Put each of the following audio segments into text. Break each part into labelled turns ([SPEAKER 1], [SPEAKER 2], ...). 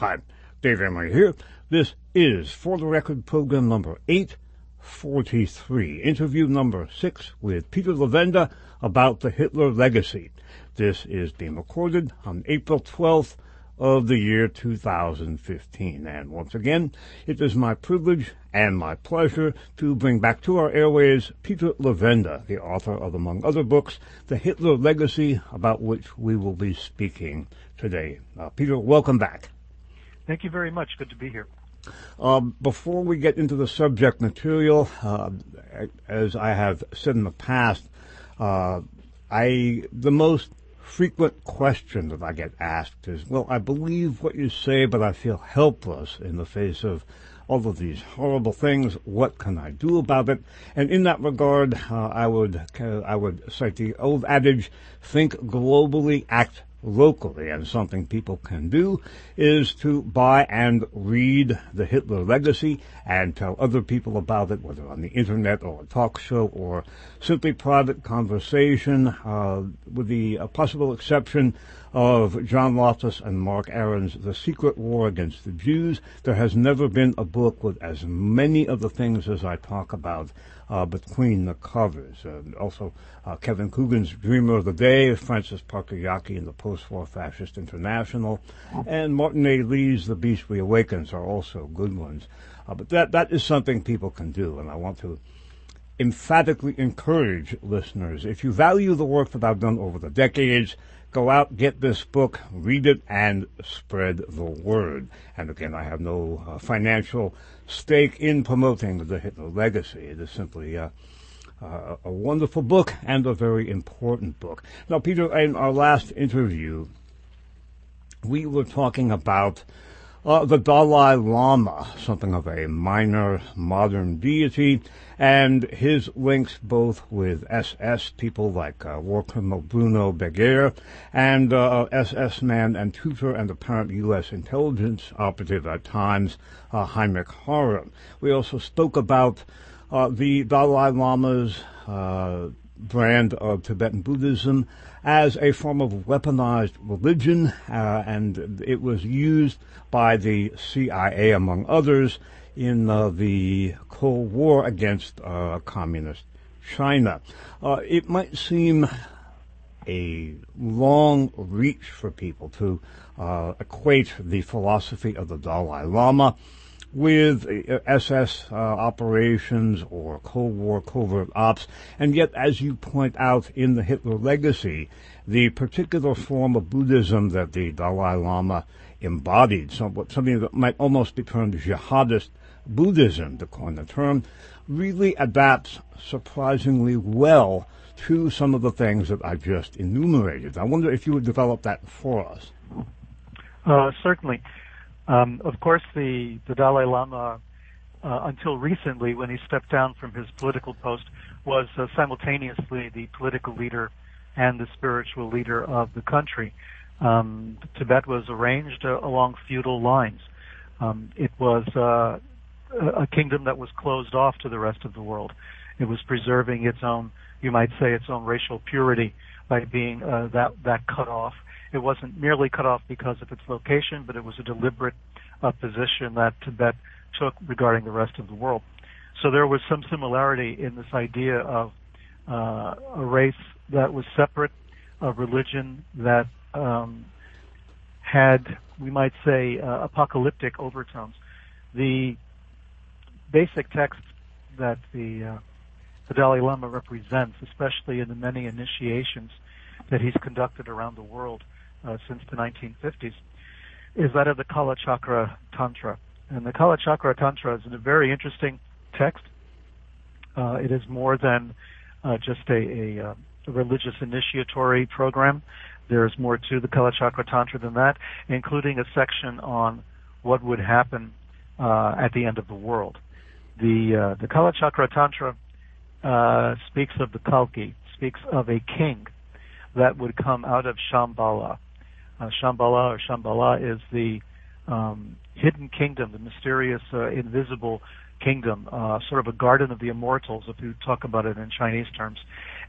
[SPEAKER 1] Hi, Dave Emory here. This is For the Record program number 843, interview number 6 with Peter Levenda about the Hitler legacy. This is being recorded on April 12th of the year 2015. And once again, it is my privilege and my pleasure to bring back to our airways Peter Levenda, the author of, among other books, The Hitler Legacy, about which we will be speaking today. Uh, Peter, welcome back.
[SPEAKER 2] Thank you very much. Good to be here.
[SPEAKER 1] Um, before we get into the subject material, uh, as I have said in the past, uh, I the most frequent question that I get asked is, well, I believe what you say, but I feel helpless in the face of all of these horrible things. What can I do about it? And in that regard, uh, I would uh, I would cite the old adage: think globally, act locally. And something people can do is to buy and read The Hitler Legacy and tell other people about it, whether on the internet or a talk show or simply private conversation, uh, with the uh, possible exception of John Loftus and Mark Aarons' The Secret War Against the Jews. There has never been a book with as many of the things as I talk about uh, between the covers. Uh, also, uh, Kevin Coogan's Dreamer of the Day, Francis Parker Yockey and the Post-War Fascist International, and Martin A. Lee's The Beast Reawakens are also good ones. Uh, but that, that is something people can do, and I want to emphatically encourage listeners, if you value the work that I've done over the decades, go out, get this book, read it, and spread the word. And again, I have no uh, financial stake in promoting the Hitler legacy. It is simply uh, uh, a wonderful book and a very important book. Now, Peter, in our last interview, we were talking about uh, the Dalai Lama, something of a minor modern deity, and his links both with SS people like uh, war criminal Bruno Beger and uh, SS man and tutor and apparent U.S. intelligence operative at times, uh, Heinrich Harrer. We also spoke about uh, the Dalai Lama's uh, brand of Tibetan Buddhism as a form of weaponized religion, uh, and it was used by the CIA, among others, in uh, the Cold War against uh, communist China. Uh, it might seem a long reach for people to uh, equate the philosophy of the Dalai Lama with SS uh, operations or Cold War covert ops. And yet, as you point out in the Hitler legacy, the particular form of Buddhism that the Dalai Lama embodied, something that might almost be termed jihadist Buddhism, to coin the term, really adapts surprisingly well to some of the things that I just enumerated. I wonder if you would develop that for us.
[SPEAKER 2] Uh, certainly. Um, of course, the, the Dalai Lama, uh, until recently, when he stepped down from his political post, was uh, simultaneously the political leader and the spiritual leader of the country. Um, Tibet was arranged uh, along feudal lines. Um, it was uh, a kingdom that was closed off to the rest of the world. It was preserving its own, you might say, its own racial purity by being uh, that that cut off it wasn't merely cut off because of its location, but it was a deliberate uh, position that Tibet took regarding the rest of the world. So there was some similarity in this idea of uh, a race that was separate, a religion that um, had, we might say, uh, apocalyptic overtones. The basic text that the, uh, the Dalai Lama represents, especially in the many initiations that he's conducted around the world, uh, since the 1950s, is that of the Kalachakra Tantra. And the Kalachakra Tantra is a very interesting text. Uh, it is more than uh, just a, a, uh, a, religious initiatory program. There is more to the Kalachakra Tantra than that, including a section on what would happen uh, at the end of the world. The uh, the Kalachakra Tantra speaks of the Kalki, speaks of a king that would come out of Shambhala. Uh, Shambhala or Shambhala is the um, hidden kingdom, the mysterious, uh, invisible kingdom, uh, sort of a garden of the immortals, if you talk about it in Chinese terms.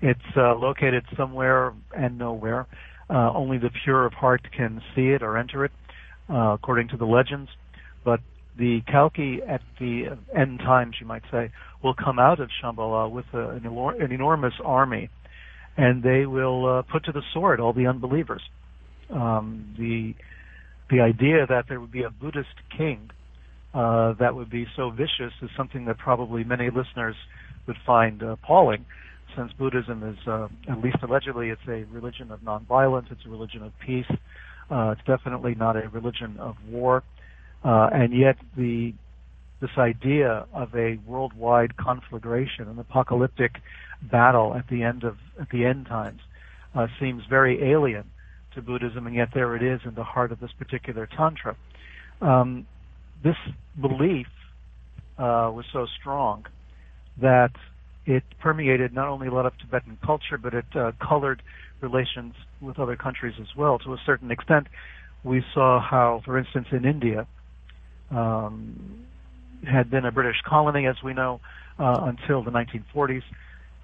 [SPEAKER 2] It's uh, located somewhere and nowhere. Uh, only the pure of heart can see it or enter it. uh, according to the legends. But the Kalki at the end times, you might say, will come out of Shambhala with a, an, an, enormous army, and they will uh, put to the sword all the unbelievers. Um, the the idea that there would be a Buddhist king uh, that would be so vicious is something that probably many listeners would find appalling, since Buddhism is, uh, at least allegedly, it's a religion of nonviolence, it's a religion of peace, uh, it's definitely not a religion of war, uh, and yet the this idea of a worldwide conflagration, an apocalyptic battle at the end of at the end times, uh, seems very alien to Buddhism, and yet there it is in the heart of this particular tantra. Um, this belief uh, was so strong that it permeated not only a lot of Tibetan culture, but it uh, colored relations with other countries as well. To a certain extent, we saw how, for instance, in India, um, had been a British colony, as we know, uh, until the 1940s.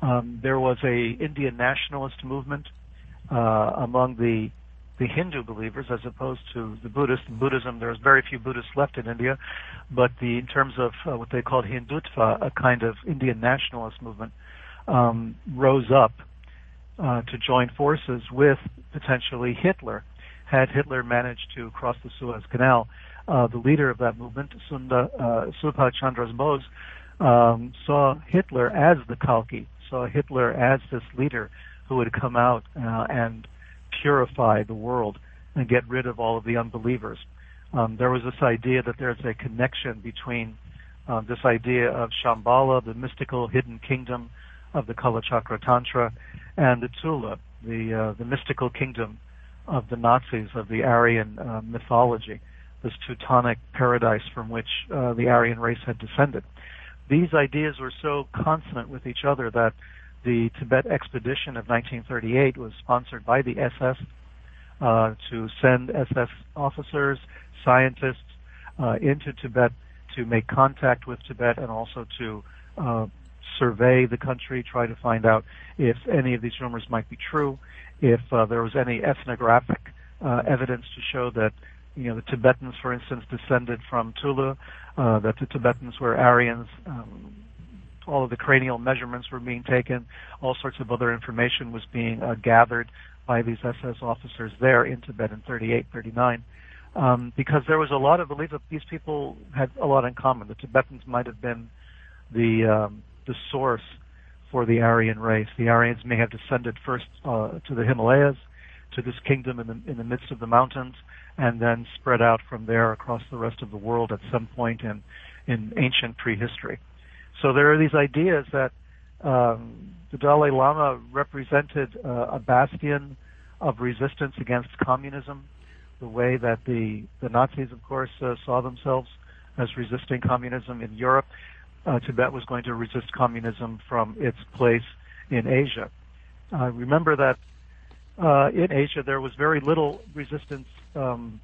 [SPEAKER 2] Um, there was a Indian nationalist movement uh, among the the Hindu believers as opposed to the Buddhists. In Buddhism, there's very few Buddhists left in India, but the in terms of uh, what they called Hindutva, a kind of Indian nationalist movement, um, rose up uh, to join forces with potentially Hitler. Had Hitler managed to cross the Suez Canal, uh, the leader of that movement, Sunda, uh, Subhash Chandra Bose, um, saw Hitler as the Kalki, saw Hitler as this leader who would come out uh, and purify the world and get rid of all of the unbelievers. Um, there was this idea that there's a connection between uh, this idea of Shambhala, the mystical hidden kingdom of the Kalachakra Tantra, and the Thule, the uh, the mystical kingdom of the Nazis of the Aryan uh, mythology, this Teutonic paradise from which uh, the Aryan race had descended. These ideas were so consonant with each other that the Tibet expedition of 1938 was sponsored by the SS uh, to send SS officers, scientists uh, into Tibet to make contact with Tibet and also to uh, survey the country, try to find out if any of these rumors might be true, if uh, there was any ethnographic uh, evidence to show that you know the Tibetans, for instance, descended from Thule, uh, that the Tibetans were Aryans. Um, all of the cranial measurements were being taken, all sorts of other information was being uh, gathered by these SS officers there in Tibet in 38, 39. Um, because there was a lot of belief that these people had a lot in common. The Tibetans might have been the um, the source for the Aryan race. The Aryans may have descended first uh, to the Himalayas, to this kingdom in the in the midst of the mountains, and then spread out from there across the rest of the world at some point in in ancient prehistory. So there are these ideas that um, the Dalai Lama represented uh, a bastion of resistance against communism, the way that the, the Nazis, of course, uh, saw themselves as resisting communism in Europe. Uh, Tibet was going to resist communism from its place in Asia. Remember that uh, in Asia there was very little resistance um,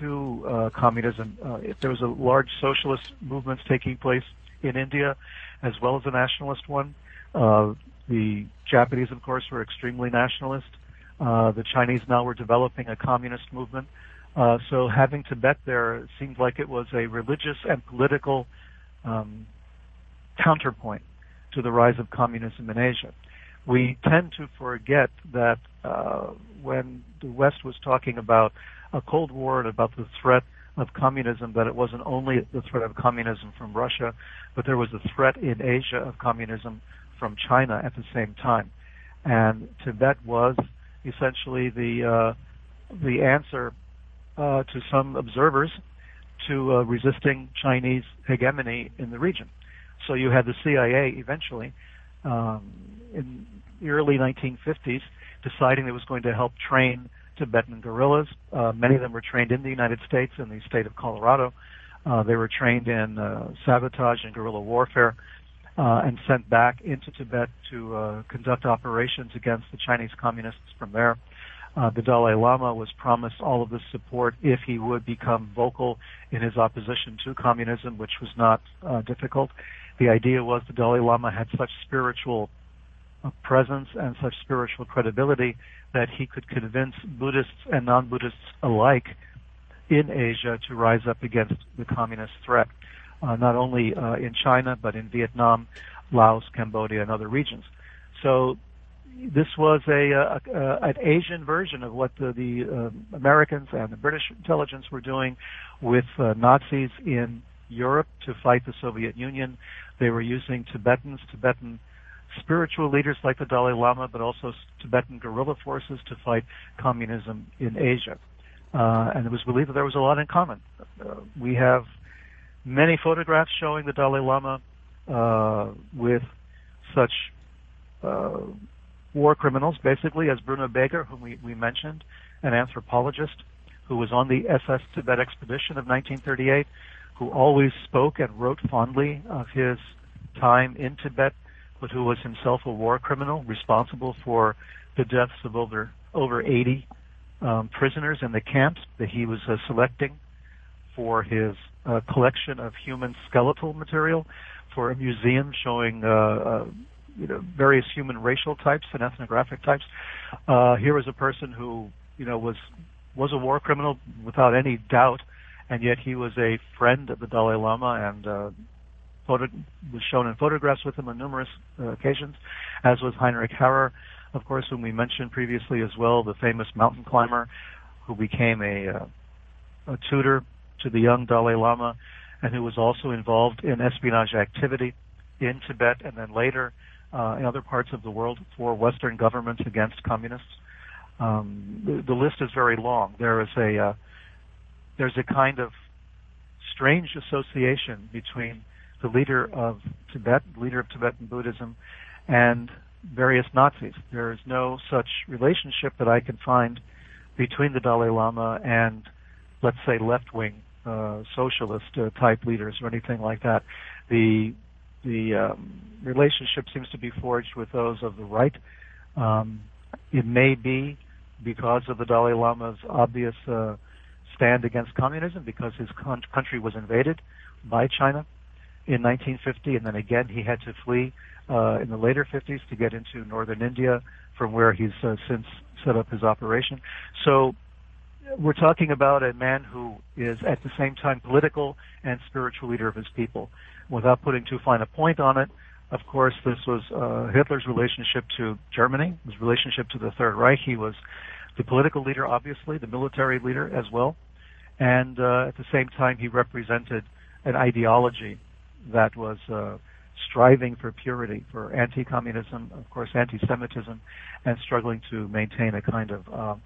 [SPEAKER 2] to uh, communism. there was a large socialist movement taking place in India, as well as a nationalist one. Uh, the Japanese, of course, were extremely nationalist. Uh, the Chinese now were developing a communist movement. Uh, so having Tibet there seemed like it was a religious and political um, counterpoint to the rise of communism in Asia. We tend to forget that uh, when the West was talking about a Cold War and about the threat of communism that it wasn't only the threat of communism from Russia, but there was a threat in Asia of communism from China at the same time. And Tibet was essentially the uh, the answer uh, to some observers to uh, resisting Chinese hegemony in the region. So you had the CIA eventually um, in the early 1950s deciding it was going to help train Tibetan guerrillas. Uh, many of them were trained in the United States in the state of Colorado. Uh, they were trained in uh, sabotage and guerrilla warfare uh, and sent back into Tibet to uh, conduct operations against the Chinese communists from there. Uh, the Dalai Lama was promised all of this support if he would become vocal in his opposition to communism, which was not difficult. The idea was the Dalai Lama had such spiritual presence and such spiritual credibility that he could convince Buddhists and non-Buddhists alike in Asia to rise up against the communist threat, uh, not only uh, in China but in Vietnam, Laos, Cambodia, and other regions. So this was a, a, a, an Asian version of what the, the uh, Americans and the British intelligence were doing with uh, Nazis in Europe to fight the Soviet Union. They were using Tibetans, Tibetan spiritual leaders like the Dalai Lama, but also Tibetan guerrilla forces to fight communism in Asia. Uh, and it was believed that there was a lot in common. Uh, we have many photographs showing the Dalai Lama uh, with such uh, war criminals, basically, as Bruno Beger, whom we, we mentioned, an anthropologist who was on the SS Tibet expedition of 1938, who always spoke and wrote fondly of his time in Tibet, but who was himself a war criminal responsible for the deaths of over over 80 um, prisoners in the camps that he was uh, selecting for his uh, collection of human skeletal material for a museum showing uh, uh you know various human racial types and ethnographic types. Uh, here was a person who you know was was a war criminal without any doubt, and yet he was a friend of the Dalai Lama and uh, photo- was shown in photographs with him on numerous uh, occasions, as was Heinrich Harrer, of course, whom we mentioned previously as well, the famous mountain climber who became a, uh, a tutor to the young Dalai Lama and who was also involved in espionage activity in Tibet and then later uh, in other parts of the world for Western governments against communists. Um, the, the, list is very long. There is a uh, there's a kind of strange association between the leader of Tibet, leader of Tibetan Buddhism, and various Nazis. There is no such relationship that I can find between the Dalai Lama and, let's say, left-wing uh, socialist uh, type leaders or anything like that. The the um, relationship seems to be forged with those of the right. Um, it may be because of the Dalai Lama's obvious uh, stand against communism, because his con- country was invaded by China in 1950, and then again he had to flee uh, in the later 50s to get into northern India, from where he's uh, since set up his operation. So we're talking about a man who is at the same time political and spiritual leader of his people. Without putting too fine a point on it, of course, this was uh, Hitler's relationship to Germany, his relationship to the Third Reich. He was the political leader, obviously, the military leader as well, and uh, at the same time, he represented an ideology that was uh, striving for purity, for anti-communism, of course, anti-Semitism, and struggling to maintain a kind of um,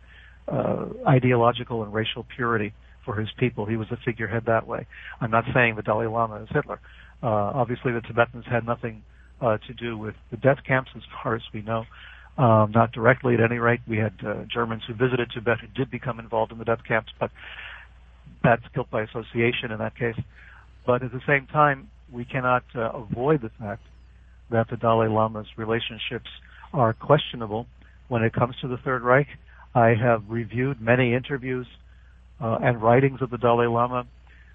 [SPEAKER 2] uh, ideological and racial purity for his people. He was a figurehead that way. I'm not saying the Dalai Lama is Hitler. Uh, obviously, the Tibetans had nothing uh, to do with the death camps, as far as we know. Um, not directly, at any rate. We had uh, Germans who visited Tibet who did become involved in the death camps, but that's guilt by association in that case. But at the same time, we cannot uh, avoid the fact that the Dalai Lama's relationships are questionable when it comes to the Third Reich. I have reviewed many interviews uh, and writings of the Dalai Lama.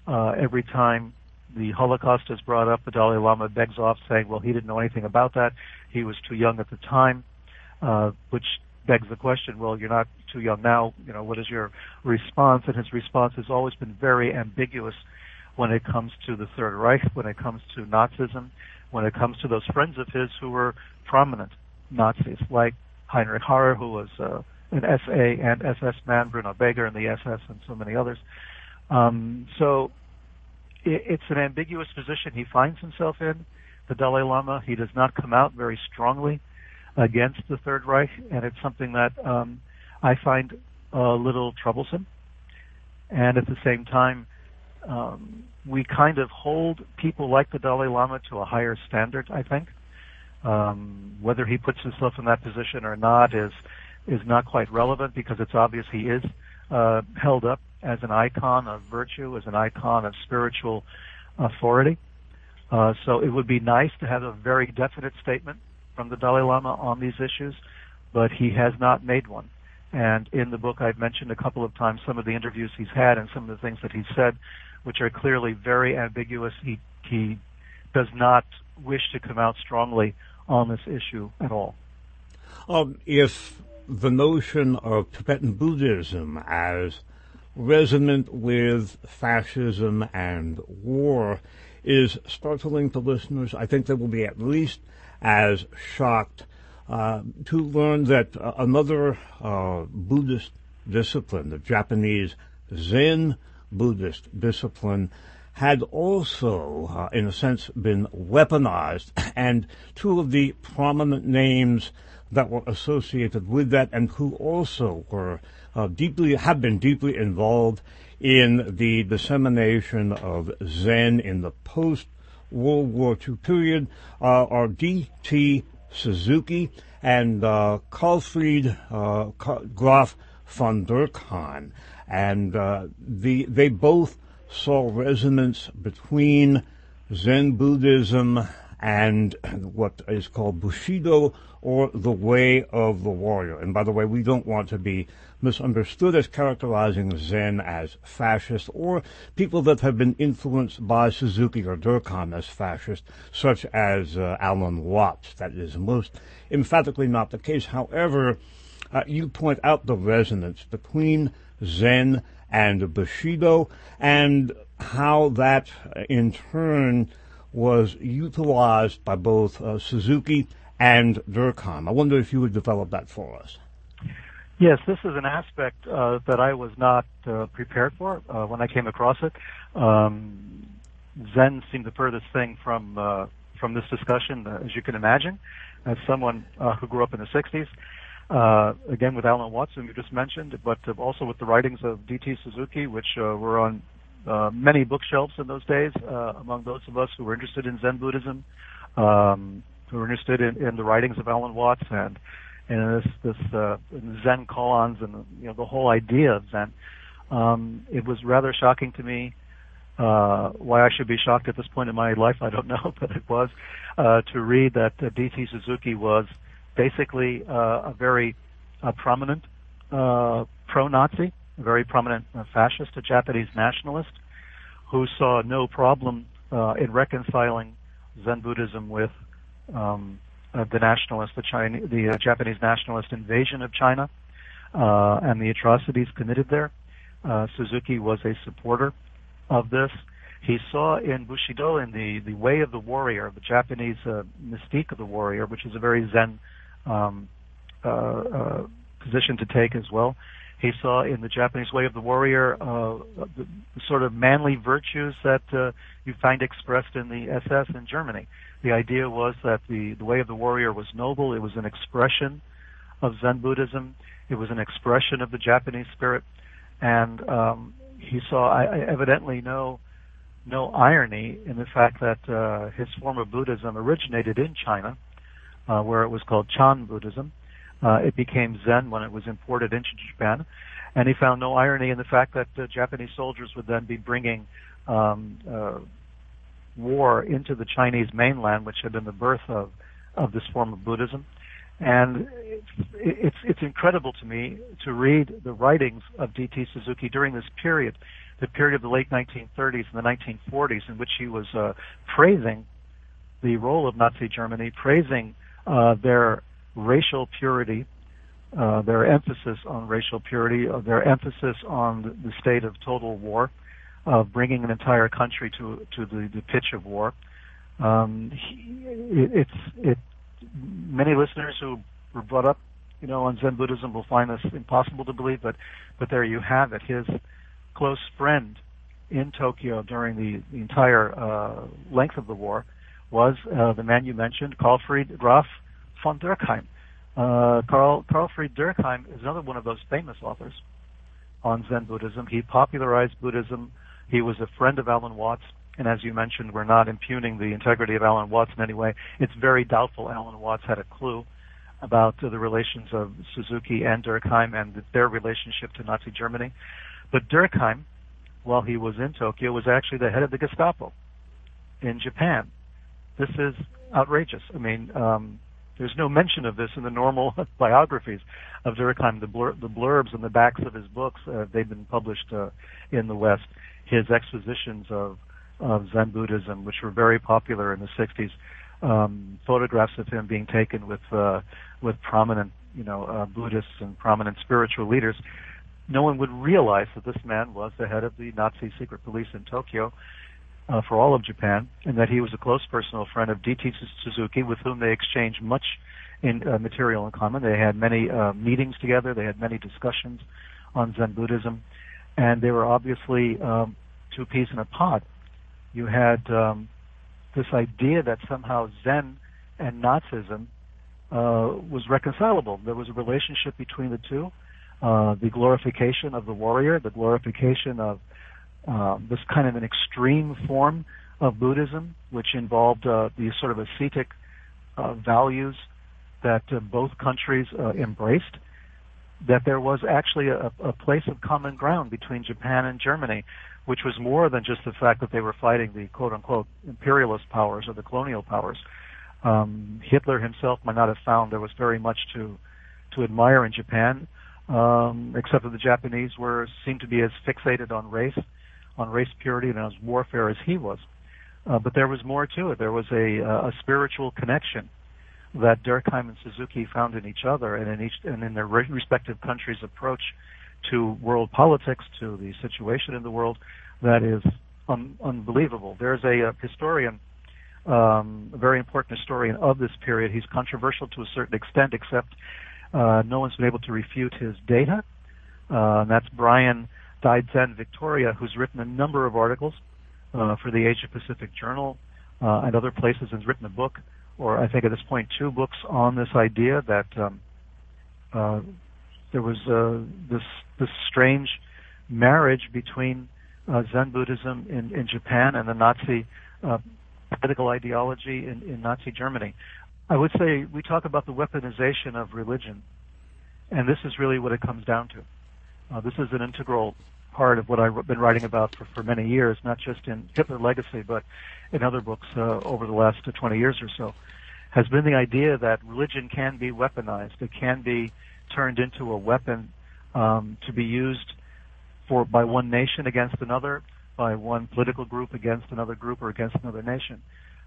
[SPEAKER 2] Uh, every time the Holocaust is brought up, the Dalai Lama begs off, saying, "Well, he didn't know anything about that. He was too young at the time," uh, which begs the question, "Well, you're not too young now. You know, what is your response?" And his response has always been very ambiguous when it comes to the Third Reich, when it comes to Nazism, when it comes to those friends of his who were prominent Nazis, like Heinrich Harrer, who was uh, an SA and SS man, Bruno Beger in the SS, and so many others. Um, so it, it's an ambiguous position he finds himself in. The Dalai Lama, he does not come out very strongly against the Third Reich, and it's something that um, I find a little troublesome. And at the same time, um, we kind of hold people like the Dalai Lama to a higher standard, I think. Um, whether he puts himself in that position or not is is not quite relevant because it's obvious he is uh, held up as an icon of virtue, as an icon of spiritual authority. Uh, so it would be nice to have a very definite statement from the Dalai Lama on these issues, but he has not made one. And in the book, I've mentioned a couple of times some of the interviews he's had and some of the things that he's said which are clearly very ambiguous. He, he does not wish to come out strongly on this issue at all.
[SPEAKER 1] Um, if the notion of Tibetan Buddhism as resonant with fascism and war is startling to listeners. I think they will be at least as shocked uh, to learn that uh, another uh, Buddhist discipline, the Japanese Zen Buddhist discipline, had also, uh, in a sense, been weaponized, and two of the prominent names that were associated with that and who also were uh, deeply, have been deeply involved in the dissemination of Zen in the post World War II period uh, are D.T. Suzuki and uh, Karlfried uh, Graf von Dürckheim. And uh, the, they both saw resonance between Zen Buddhism and what is called Bushido or the way of the warrior. And by the way, we don't want to be misunderstood as characterizing Zen as fascist or people that have been influenced by Suzuki or Dürckheim as fascist, such as uh, Alan Watts. That is most emphatically not the case. However, uh, you point out the resonance between Zen and Bushido and how that uh, in turn was utilized by both uh, Suzuki and Dürckheim. I wonder if you would develop that for us.
[SPEAKER 2] Yes, this is an aspect uh, that I was not uh, prepared for uh, when I came across it. Um, Zen seemed the furthest thing from uh, from this discussion, as you can imagine. As someone who grew up in the '60s, again with Alan Watts, whom you just mentioned, but also with the writings of D.T. Suzuki, which were on many bookshelves in those days, among those of us who were interested in Zen Buddhism. Um, who were interested in, in the writings of Alan Watts and and this this uh, Zen koans and you know the whole idea of Zen. Um, it was rather shocking to me. Uh, why I should be shocked at this point in my life, I don't know, but it was uh, to read that uh, D.T. Suzuki was basically uh, a very uh, prominent uh, pro-Nazi, a very prominent fascist, a Japanese nationalist, who saw no problem in reconciling Zen Buddhism with um, the nationalist, the Chinese, the Japanese nationalist invasion of China and the atrocities committed there. Suzuki was a supporter of this. He saw in Bushido, in the, the way of the warrior, the Japanese uh, mystique of the warrior, which is a very Zen um, uh, position to take as well. He saw in the Japanese way of the warrior the, the, sort of manly virtues that you find expressed in the SS in Germany. The idea was that the, the way of the warrior was noble. It was an expression of Zen Buddhism. It was an expression of the Japanese spirit. And um, he saw I, I evidently no no irony in the fact that uh, his form of Buddhism originated in China, uh, where it was called Chan Buddhism. Uh, it became Zen when it was imported into Japan, and he found no irony in the fact that uh, Japanese soldiers would then be bringing um, uh, war into the Chinese mainland, which had been the birth of of this form of Buddhism. And it's it's incredible to me to read the writings of D.T. Suzuki during this period, the period of the late 1930s and the 1940s, in which he was uh, praising the role of Nazi Germany, praising uh, their racial purity, uh, their emphasis on racial purity, uh, their emphasis on the state of total war, of bringing an entire country to to the, the pitch of war. Um, he, it, it's it. Many listeners who were brought up, you know, on Zen Buddhism will find this impossible to believe, but but there you have it. His close friend in Tokyo during the, the entire uh, length of the war was uh, the man you mentioned, Karlfried Graf von Dürckheim. Uh, Karl Karlfried Dürckheim is another one of those famous authors on Zen Buddhism. He popularized Buddhism he was a friend of Alan Watts, and as you mentioned, we're not impugning the integrity of Alan Watts in any way. It's very doubtful Alan Watts had a clue about uh, the relations of Suzuki and Dürckheim and their relationship to Nazi Germany. But Dürckheim, while he was in Tokyo, was actually the head of the Gestapo in Japan. This is outrageous. I mean, um, there's no mention of this in the normal biographies of Dürckheim. The, blur- the blurbs on the backs of his books, uh, they've been published uh, in the West his expositions of, of Zen Buddhism, which were very popular in the 60s. Um, photographs of him being taken with uh, with prominent, you know, uh, Buddhists and prominent spiritual leaders. no one would realize that this man was the head of the Nazi secret police in Tokyo uh, for all of Japan, and that he was a close personal friend of D.T. Suzuki, with whom they exchanged much in uh, material in common. They had many uh, meetings together. They had many discussions on Zen Buddhism, and they were obviously um, two peas in a pod. You had um, this idea that somehow Zen and Nazism uh, was reconcilable. There was a relationship between the two. Uh, the glorification of the warrior, the glorification of uh, this kind of an extreme form of Buddhism, which involved uh, these sort of ascetic uh, values that uh, both countries uh, embraced, that there was actually a, a, place of common ground between Japan and Germany, which was more than just the fact that they were fighting the quote unquote imperialist powers or the colonial powers. Um, Hitler himself might not have found there was very much to to admire in Japan, um, except that the Japanese were seemed to be as fixated on race, on race purity and as warfare as he was. Uh, but there was more to it. There was a, a spiritual connection that Dürckheim and Suzuki found in each other and in each and in their respective countries' approach to world politics, to the situation in the world, that is un- unbelievable. There's a, a historian, um, a very important historian of this period. He's controversial to a certain extent, except uh, no one's been able to refute his data. Uh, and that's Brian Zen Victoria, who's written a number of articles uh, for the Asia Pacific Journal uh, and other places, and has written a book, or I think at this point two books on this idea that um, uh, there was uh, this this strange marriage between uh, Zen Buddhism in, in Japan and the Nazi uh, political ideology in, in Nazi Germany. I would say we talk about the weaponization of religion, and this is really what it comes down to. Uh, this is an integral part of what I've been writing about for, for many years, not just in Hitler Legacy, but in other books uh, over the last 20 years or so, has been the idea that religion can be weaponized. It can be turned into a weapon um, to be used for by one nation against another, by one political group against another group or against another nation.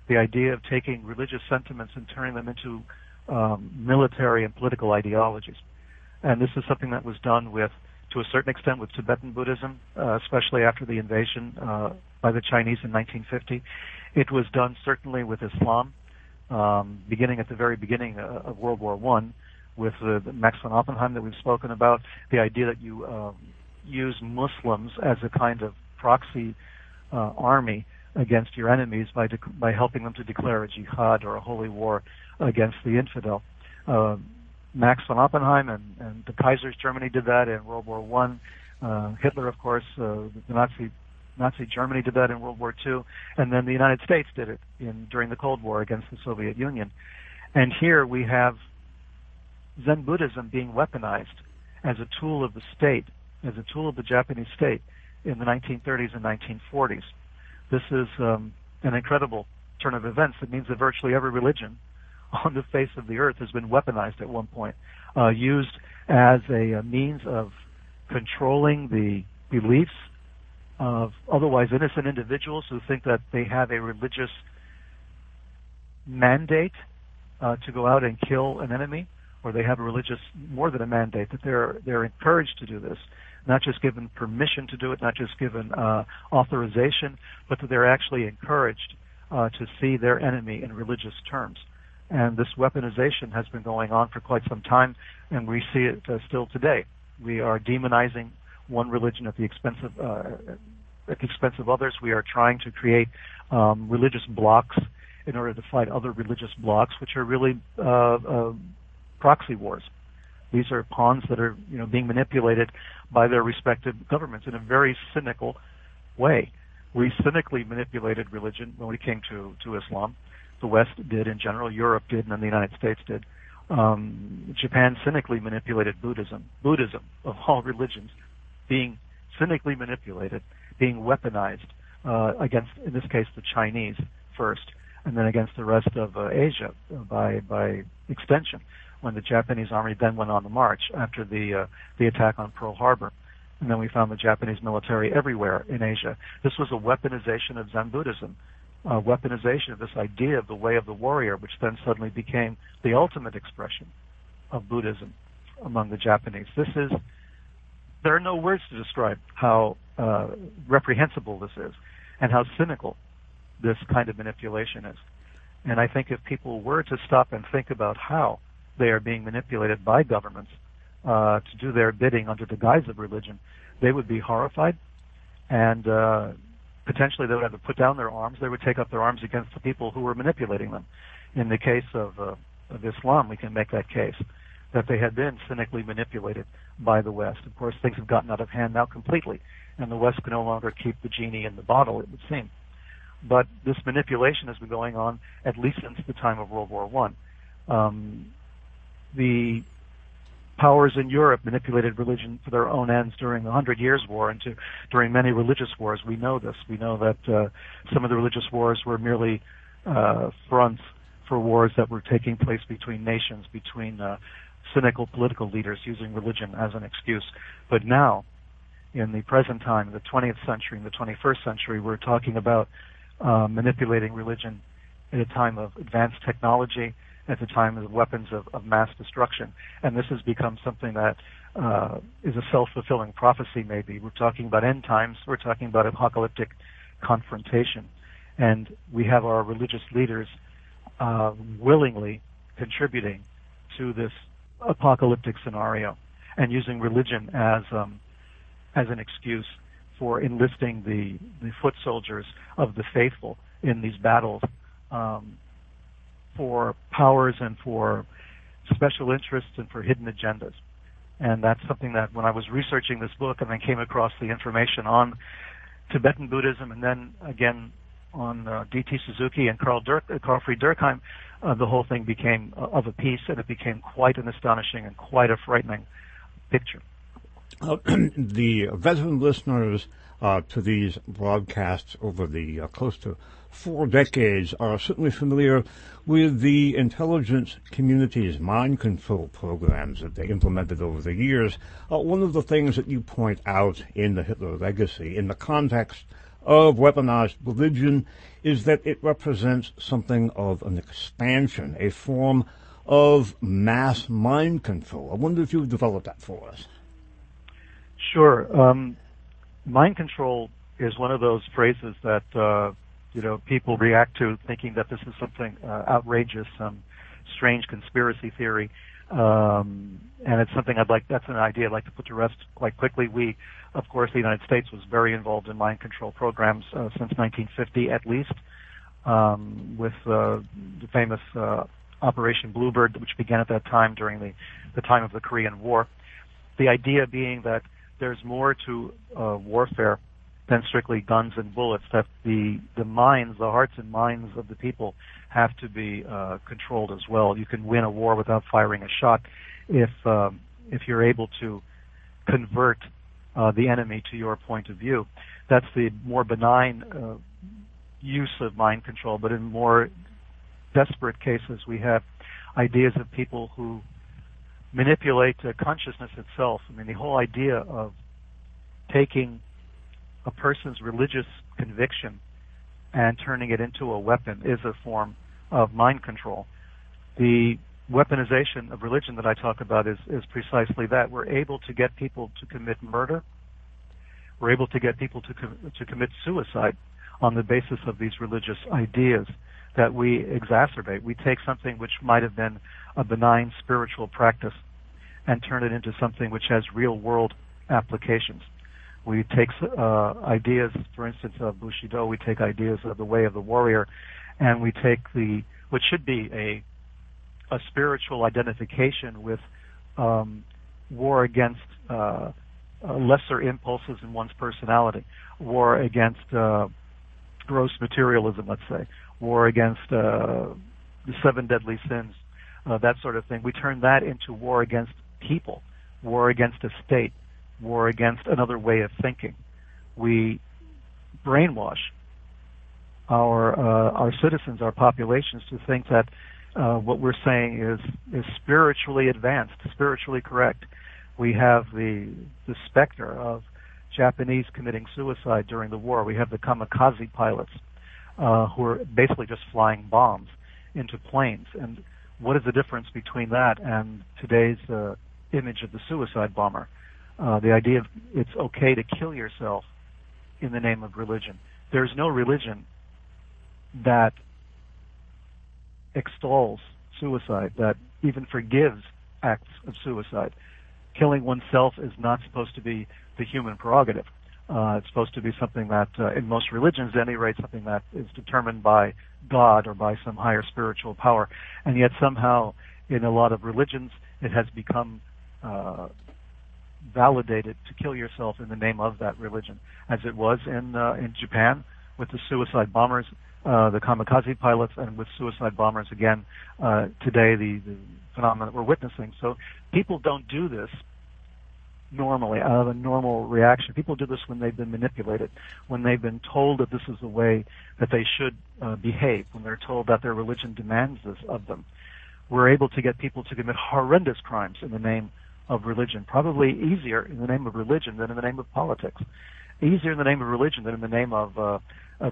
[SPEAKER 2] The idea of taking religious sentiments and turning them into um, military and political ideologies. And this is something that was done with to a certain extent with Tibetan Buddhism, uh, especially after the invasion uh, by the Chinese in 1950. It was done certainly with Islam, um, beginning at the very beginning uh, of World War One, with uh, Max von Oppenheim that we've spoken about. The idea that you um, use Muslims as a kind of proxy uh, army against your enemies by de- by helping them to declare a jihad or a holy war against the infidel. Uh, Max von Oppenheim and, and the Kaiser's Germany did that in World War One. Uh, Hitler, of course, uh, the Nazi Nazi Germany did that in World War II, and then the United States did it in during the Cold War against the Soviet Union. And here we have Zen Buddhism being weaponized as a tool of the state, as a tool of the Japanese state in the 1930s and 1940s. This is um, an incredible turn of events. It means that virtually every religion on the face of the earth has been weaponized at one point, uh, used as a, a, means of controlling the beliefs of otherwise innocent individuals who think that they have a religious mandate uh, to go out and kill an enemy, or they have a religious more than a mandate that they're they're encouraged to do this, not just given permission to do it, not just given uh, authorization, but that they're actually encouraged uh, to see their enemy in religious terms. And this weaponization has been going on for quite some time, and we see it uh, still today. We are demonizing one religion at the expense of uh, at the expense of others. We are trying to create um, religious blocks in order to fight other religious blocks, which are really uh, uh, proxy wars. These are pawns that are you know being manipulated by their respective governments in a very cynical way. We cynically manipulated religion when we came to to Islam the West did in general, Europe did, and then the United States did. Um, Japan cynically manipulated Buddhism. Buddhism, of all religions, being cynically manipulated, being weaponized uh, against, in this case, the Chinese first, and then against the rest of uh, Asia by by extension. When the Japanese army then went on the march after the uh, the attack on Pearl Harbor, and then we found the Japanese military everywhere in Asia. This was a weaponization of Zen Buddhism uh, weaponization of this idea of the way of the warrior, which then suddenly became the ultimate expression of Buddhism among the Japanese. This is there are no words to describe how uh, reprehensible this is and how cynical this kind of manipulation is. And I think if people were to stop and think about how they are being manipulated by governments uh, to do their bidding under the guise of religion, they would be horrified and uh, potentially they would have to put down their arms. They would take up their arms against the people who were manipulating them. In the case of, uh, of Islam, we can make that case that they had been cynically manipulated by the West. Of course, things have gotten out of hand now completely, and the West can no longer keep the genie in the bottle, it would seem. But this manipulation has been going on at least since the time of World War One. Um, the powers in Europe manipulated religion for their own ends during the Hundred Years' War and to, during many religious wars. We know this. We know that uh, some of the religious wars were merely uh, fronts for wars that were taking place between nations, between uh, cynical political leaders using religion as an excuse. But now, in the present time, the 20th century and the 21st century, we're talking about uh, manipulating religion at a time of advanced technology, at the time of weapons of, of mass destruction. And this has become something that uh, is a self-fulfilling prophecy, maybe. We're talking about end times. We're talking about apocalyptic confrontation. And we have our religious leaders uh, willingly contributing to this apocalyptic scenario and using religion as um, as an excuse for enlisting the the foot soldiers of the faithful in these battles um, for powers and for special interests and for hidden agendas. And that's something that when I was researching this book and then came across the information on Tibetan Buddhism and then again on uh, D.T. Suzuki and Carl, Dirk, uh, Carl Fried Dürckheim, uh, the whole thing became uh, of a piece and it became quite an astonishing and quite a frightening picture.
[SPEAKER 1] Uh, the veteran listeners uh, to these broadcasts over the close to four decades are certainly familiar with the intelligence community's mind control programs that they implemented over the years. Uh, one of the things that you point out in the Hitler legacy, in the context of weaponized religion, is that it represents something of an expansion, a form of mass mind control. I wonder if you would develop that for us.
[SPEAKER 2] Sure. Um, mind control is one of those phrases that uh, you know, people react to thinking that this is something uh, outrageous, some strange conspiracy theory. Um, and it's something I'd like, that's an idea I'd like to put to rest quite quickly. We, of course, the United States was very involved in mind control programs uh, since 1950 at least, um, with uh, the famous uh, Operation Bluebird, which began at that time during the, the time of the Korean War. The idea being that there's more to uh, warfare than strictly guns and bullets. That the the minds, the hearts and minds of the people have to be uh, controlled as well. You can win a war without firing a shot if um, if you're able to convert uh, the enemy to your point of view. That's the more benign uh, use of mind control. But in more desperate cases, we have ideas of people who manipulate uh, consciousness itself. I mean, the whole idea of taking a person's religious conviction and turning it into a weapon is a form of mind control. The weaponization of religion that I talk about is, is precisely that. We're able to get people to commit murder. We're able to get people to, com- to commit suicide on the basis of these religious ideas that we exacerbate. We take something which might have been a benign spiritual practice and turn it into something which has real world applications. We take uh, ideas, for instance, of Bushido. We take ideas of the way of the warrior, and we take the what should be a a spiritual identification with um, war against uh, uh, lesser impulses in one's personality, war against uh, gross materialism, let's say, war against uh, the seven deadly sins, that sort of thing. We turn that into war against people, war against a state, war against another way of thinking. We brainwash our uh, our citizens, our populations, to think that uh, what we're saying is is spiritually advanced, spiritually correct. We have the the specter of Japanese committing suicide during the war. We have the kamikaze pilots uh, who are basically just flying bombs into planes. And what is the difference between that and today's uh, image of the suicide bomber? Uh, the idea of it's okay to kill yourself in the name of religion. There's no religion that extols suicide, that even forgives acts of suicide. Killing oneself is not supposed to be the human prerogative. Uh, it's supposed to be something that, uh, in most religions, at any rate, something that is determined by God or by some higher spiritual power. And yet, somehow, in a lot of religions, it has become uh, validated to kill yourself in the name of that religion, as it was in uh, in Japan with the suicide bombers, uh, the kamikaze pilots, and with suicide bombers again uh, today. The, the phenomenon that we're witnessing. So people don't do this normally out of a normal reaction. People do this when they've been manipulated, when they've been told that this is the way that they should uh, behave, when they're told that their religion demands this of them. We're able to get people to commit horrendous crimes in the name of religion, probably easier in the name of religion than in the name of politics. Easier in the name of religion than in the name of, uh,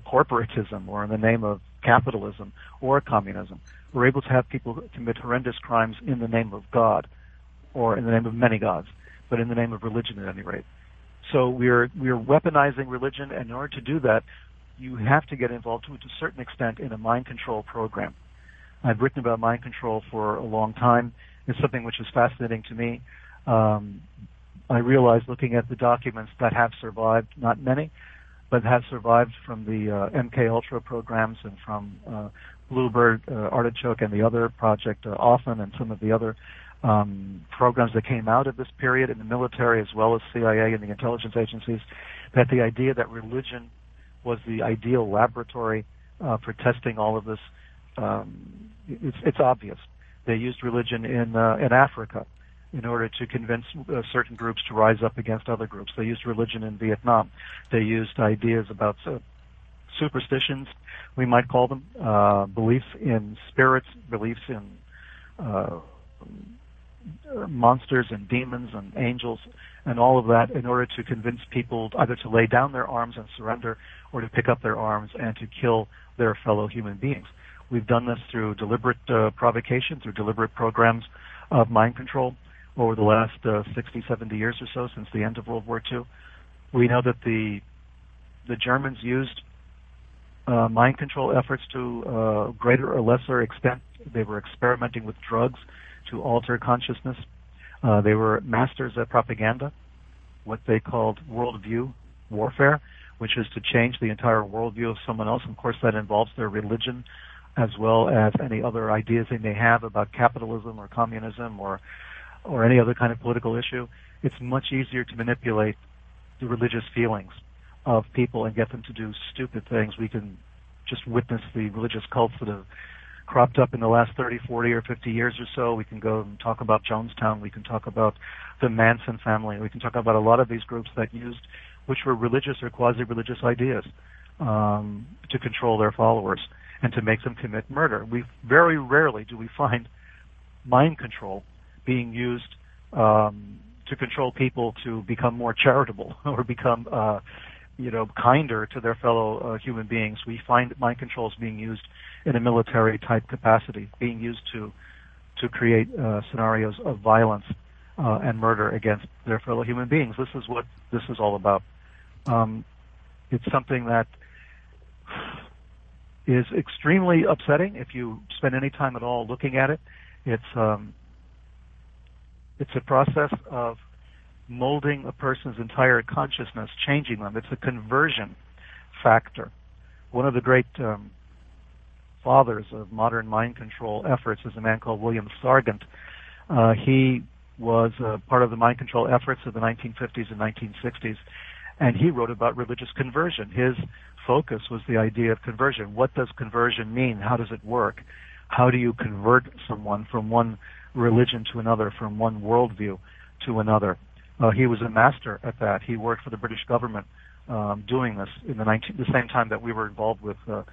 [SPEAKER 2] corporatism or in the name of capitalism or communism. We're able to have people commit horrendous crimes in the name of God or in the name of many gods but in the name of religion at any rate. So we're we're weaponizing religion, and in order to do that, you have to get involved to a certain extent in a mind control program. I've written about mind control for a long time. It's something which is fascinating to me. Um, I realize looking at the documents that have survived, not many, but have survived from the uh, MK Ultra programs and from uh, Bluebird, uh, Artichoke, and the other project, uh, Often, and some of the other um, programs that came out of this period in the military as well as CIA and the intelligence agencies, that the idea that religion was the ideal laboratory uh, for testing all of this, um, it's, it's, obvious. They used religion in uh, in Africa in order to convince uh, certain groups to rise up against other groups. They used religion in Vietnam. They used ideas about uh, superstitions, we might call them, uh, beliefs in spirits, beliefs in uh, monsters and demons and angels and all of that in order to convince people either to lay down their arms and surrender or to pick up their arms and to kill their fellow human beings. We've done this through deliberate uh, provocation, through deliberate programs of mind control over the last uh, 60, 70 years or so since the end of World War II. We know that the the Germans used uh, mind control efforts to uh, greater or lesser extent. They were experimenting with drugs to alter consciousness. Uh, they were masters at propaganda, what they called worldview warfare, which is to change the entire worldview of someone else. Of course, that involves their religion as well as any other ideas they may have about capitalism or communism or or any other kind of political issue. It's much easier to manipulate the religious feelings of people and get them to do stupid things. We can just witness the religious cults that have cropped up in the last 30, 40, or 50 years or so. We can go and talk about Jonestown. We can talk about the Manson family. We can talk about a lot of these groups that used, which were religious or quasi-religious ideas, um, to control their followers and to make them commit murder. We very rarely do we find mind control being used um, to control people to become more charitable or become uh, you know, kinder to their fellow uh, human beings. We find mind control is being used in a military type capacity, being used to to create uh, scenarios of violence uh, and murder against their fellow human beings. This is what this is all about. Um, it's something that is extremely upsetting if you spend any time at all looking at it. It's um, it's a process of molding a person's entire consciousness, changing them. It's a conversion factor. One of the great um, fathers of modern mind control efforts is a man called William Sargant. Uh, he was uh, part of the mind control efforts of the 1950s and 1960s, and he wrote about religious conversion. His focus was the idea of conversion. What does conversion mean? How does it work? How do you convert someone from one religion to another, from one worldview to another? Uh, he was a master at that. He worked for the British government um, doing this in the, 19, the same time that we were involved with uh,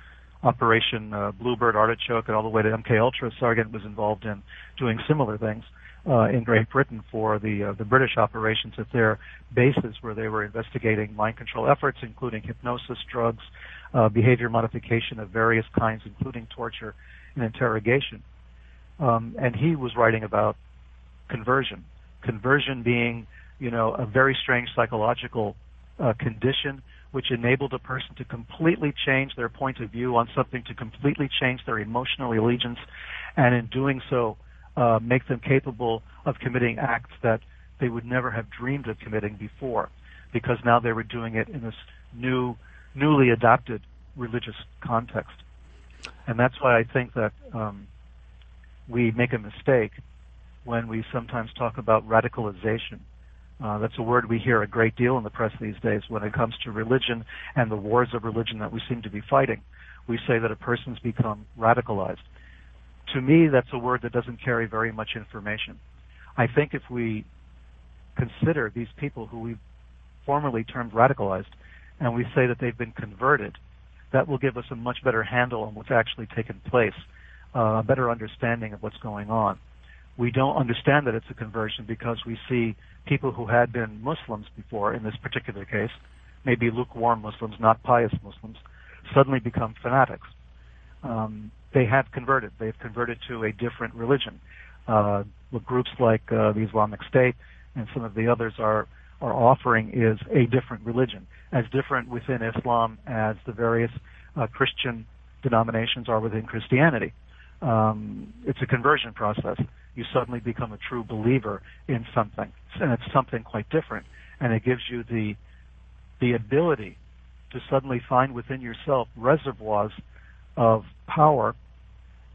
[SPEAKER 2] Operation uh, Bluebird Artichoke and all the way to MK Ultra. Sargant was involved in doing similar things uh, in Great Britain for the uh, the British operations at their bases, where they were investigating mind control efforts, including hypnosis, drugs, uh, behavior modification of various kinds, including torture and interrogation. Um, and he was writing about conversion, conversion being you know, a very strange psychological uh, condition which enabled a person to completely change their point of view on something, to completely change their emotional allegiance, and in doing so, uh, make them capable of committing acts that they would never have dreamed of committing before, because now they were doing it in this new, newly adopted religious context. And that's why I think that um, we make a mistake when we sometimes talk about radicalization uh, that's a word we hear a great deal in the press these days when it comes to religion and the wars of religion that we seem to be fighting. We say that a person's become radicalized. To me, that's a word that doesn't carry very much information. I think if we consider these people who we formerly termed radicalized and we say that they've been converted, that will give us a much better handle on what's actually taken place, uh, a better understanding of what's going on we don't understand that it's a conversion because we see people who had been Muslims before, in this particular case, maybe lukewarm Muslims, not pious Muslims, suddenly become fanatics. Um, they have converted. They've converted to a different religion. Uh, what groups like uh, the Islamic State and some of the others are are offering is a different religion, as different within Islam as the various uh, Christian denominations are within Christianity. Um, it's a conversion process you suddenly become a true believer in something. And it's something quite different. And it gives you the, the ability to suddenly find within yourself reservoirs of power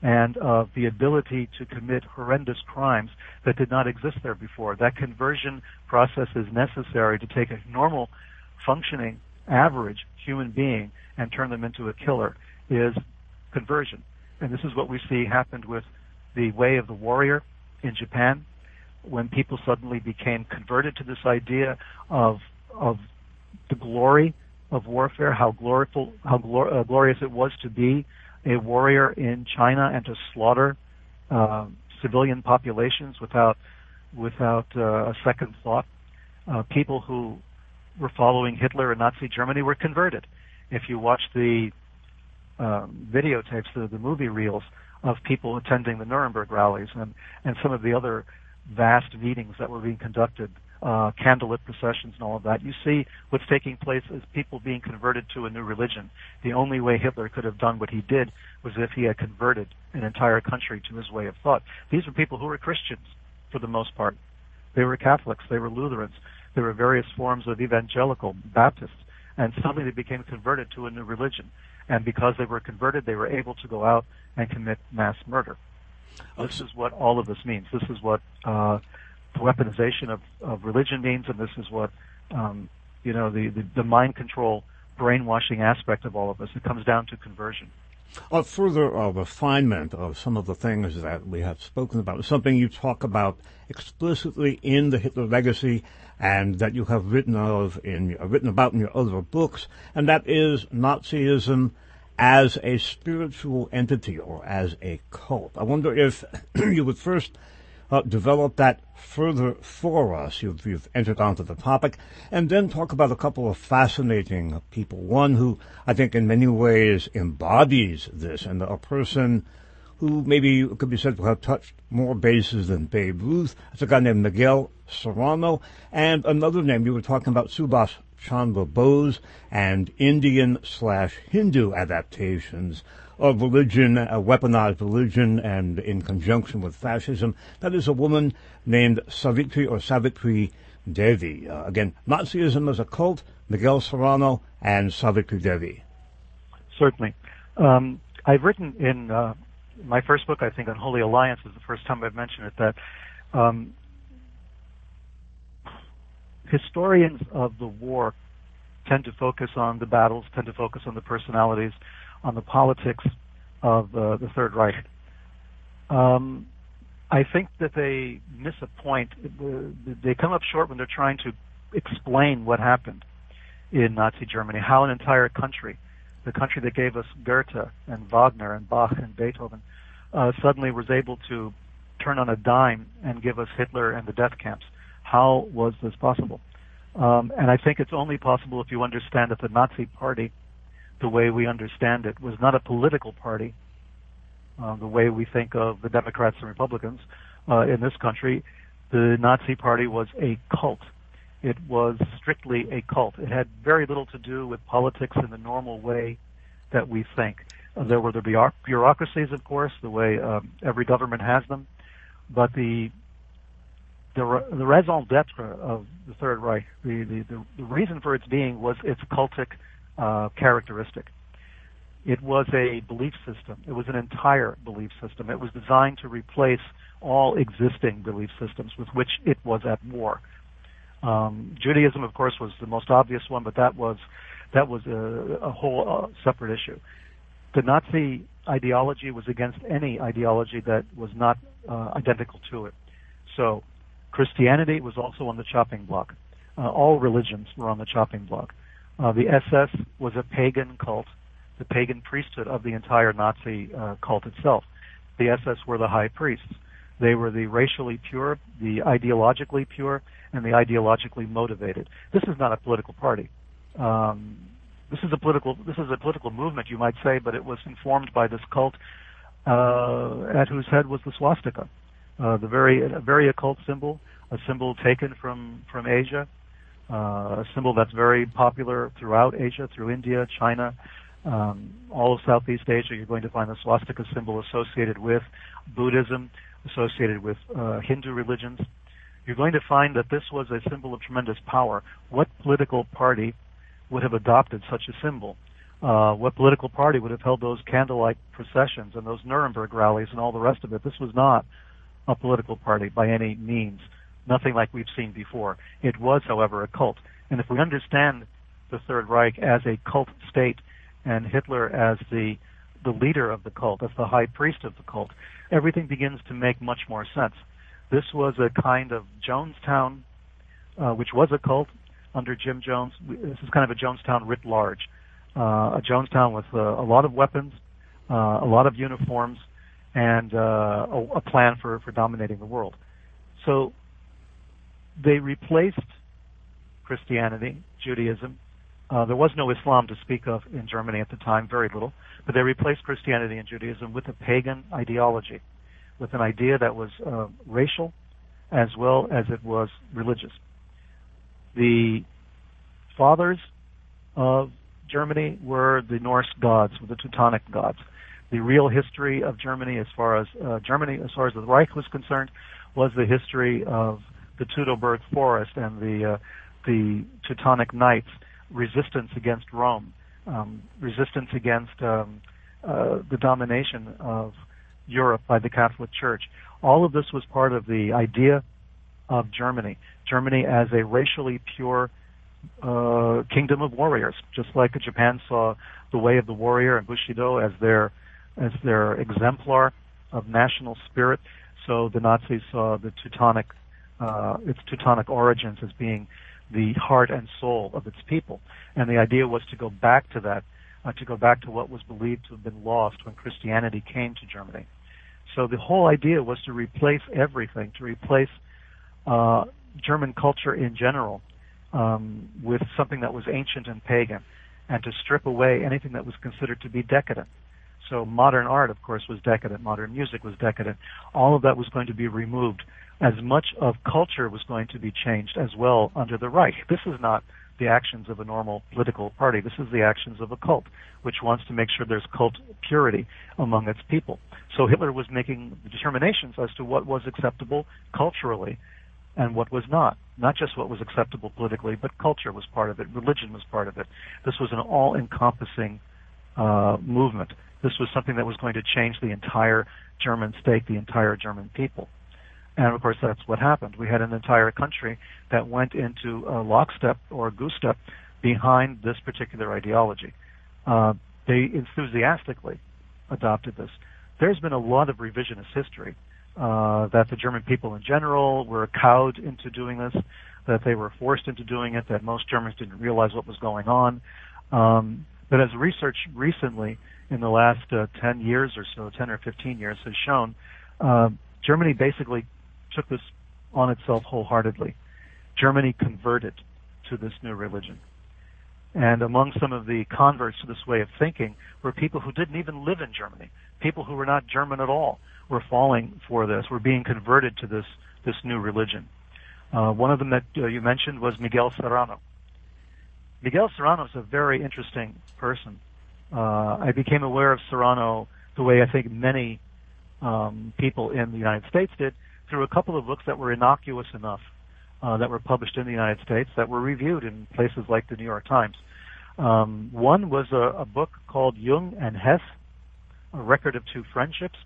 [SPEAKER 2] and of the ability to commit horrendous crimes that did not exist there before. That conversion process is necessary to take a normal, functioning, average human being and turn them into a killer is conversion. And this is what we see happened with the way of the warrior in Japan, when people suddenly became converted to this idea of of the glory of warfare, how gloriful, how glor- uh, glorious it was to be a warrior in China and to slaughter uh, civilian populations without without uh, a second thought. Uh, people who were following Hitler and Nazi Germany were converted. If you watch the um, videotapes, the, the movie reels, of people attending the Nuremberg rallies and, and some of the other vast meetings that were being conducted, uh, candlelit processions and all of that. You see what's taking place is people being converted to a new religion. The only way Hitler could have done what he did was if he had converted an entire country to his way of thought. These were people who were Christians for the most part. They were Catholics, they were Lutherans, there were various forms of evangelical Baptists, and suddenly they became converted to a new religion and because they were converted, they were able to go out and commit mass murder. This is what all of this means. This is what uh, weaponization of, of religion means, and this is what um, you know the, the, the mind control, brainwashing aspect of all of this. It comes down to conversion.
[SPEAKER 1] A further uh, refinement of some of the things that we have spoken about, something you talk about explicitly in the Hitler Legacy, and that you have written of in uh, written about in your other books, and that is Nazism as a spiritual entity or as a cult. I wonder if you would first uh, develop that further for us. You've, you've, entered onto the topic, and then talk about a couple of fascinating people. One who I think in many ways embodies this, and a person who maybe could be said to have touched more bases than Babe Ruth. It's a guy named Miguel Serrano, and another name you were talking about, Subhas Chandra Bose, and Indian slash Hindu adaptations of religion, a weaponized religion, and in conjunction with fascism. That is a woman named Savitri or Savitri Devi. Uh, again, Nazism as a cult, Miguel Serrano, and Savitri Devi.
[SPEAKER 2] Certainly. Um, I've written in uh, my first book, I think, on Holy Alliance is the first time I've mentioned it, that um, historians of the war tend to focus on the battles, tend to focus on the personalities, on the politics of uh, the Third Reich. Um, I think that they miss a point. They come up short when they're trying to explain what happened in Nazi Germany, how an entire country the country that gave us Goethe and Wagner and Bach and Beethoven, uh, suddenly was able to turn on a dime and give us Hitler and the death camps. How was this possible? Um, and I think it's only possible if you understand that the Nazi Party, the way we understand it, was not a political party, uh, the way we think of the Democrats and Republicans uh, in this country. The Nazi Party was a cult. it was strictly a cult. It had very little to do with politics in the normal way that we think. Uh, there were the bureaucracies, of course, the way um, every government has them, but the the, the raison d'être of the Third Reich, the, the, the, the reason for its being was its cultic uh, characteristic. It was a belief system. It was an entire belief system. It was designed to replace all existing belief systems with which it was at war. Um, Judaism, of course, was the most obvious one, but that was that was a, a whole uh, separate issue. The Nazi ideology was against any ideology that was not uh, identical to it. So Christianity was also on the chopping block. Uh, all religions were on the chopping block. Uh, the SS was a pagan cult, the pagan priesthood of the entire Nazi uh, cult itself. The SS were the high priests. They were the racially pure, the ideologically pure, and the ideologically motivated. This is not a political party. Um, this is a political this is a political movement, you might say, but it was informed by this cult uh, at whose head was the swastika, the very a very occult symbol, a symbol taken from from Asia, uh, a symbol that's very popular throughout Asia, through India, China, um, all of Southeast Asia. You're going to find the swastika symbol associated with Buddhism, associated with uh, Hindu religions. You're going to find that this was a symbol of tremendous power. What political party would have adopted such a symbol? Uh, what political party would have held those candlelight processions and those Nuremberg rallies and all the rest of it? This was not a political party by any means, nothing like we've seen before. It was, however, a cult. And if we understand the Third Reich as a cult state and Hitler as the the leader of the cult, as the high priest of the cult, everything begins to make much more sense. This was a kind of Jonestown, uh, which was a cult under Jim Jones. This is kind of a Jonestown writ large, uh, a Jonestown with uh, a lot of weapons, uh, a lot of uniforms, and uh, a, a plan for, for dominating the world. So they replaced Christianity, Judaism. Uh, there was no Islam to speak of in Germany at the time, very little, but they replaced Christianity and Judaism with a pagan ideology, with an idea that was uh, racial as well as it was religious. The fathers of Germany were the Norse gods, the Teutonic gods. The real history of Germany, as far as uh, Germany, as far as the Reich was concerned, was the history of the Teutoburg Forest and the uh, the Teutonic Knights, resistance against Rome, um, resistance against um, uh, the domination of Europe by the Catholic Church. All of this was part of the idea of Germany. Germany as a racially pure uh, kingdom of warriors, just like Japan saw the way of the warrior and Bushido as their as their exemplar of national spirit. So the Nazis saw the Teutonic uh, its Teutonic origins as being the heart and soul of its people, and the idea was to go back to that, uh, to go back to what was believed to have been lost when Christianity came to Germany. So the whole idea was to replace everything, to replace uh, German culture in general um, with something that was ancient and pagan, and to strip away anything that was considered to be decadent. So modern art, of course, was decadent. Modern music was decadent. All of that was going to be removed. As much of culture was going to be changed as well under the Reich. This is not the actions of a normal political party. This is the actions of a cult, which wants to make sure there's cult purity among its people. So Hitler was making determinations as to what was acceptable culturally and what was not. Not just what was acceptable politically, but culture was part of it, religion was part of it. This was an all encompassing uh, movement. This was something that was going to change the entire German state, the entire German people. And of course, that's what happened. We had an entire country that went into a lockstep or a goose step behind this particular ideology. Uh, they enthusiastically adopted this. There's been a lot of revisionist history uh, that the German people in general were cowed into doing this, that they were forced into doing it, that most Germans didn't realize what was going on. Um, but as research recently, in the last uh, 10 years or so, 10 or 15 years, has shown, uh, Germany basically took this on itself wholeheartedly. Germany converted to this new religion. And among some of the converts to this way of thinking were people who didn't even live in Germany, people who were not German at all, were falling for this, were being converted to this this new religion. Uh, one of them that uh, you mentioned was Miguel Serrano. Miguel Serrano is a very interesting person. Uh, I became aware of Serrano the way I think many um, people in the United States did through a couple of books that were innocuous enough uh, that were published in the United States that were reviewed in places like the New York Times. Um, one was a, a, book called Jung and Hesse, A Record of Two Friendships,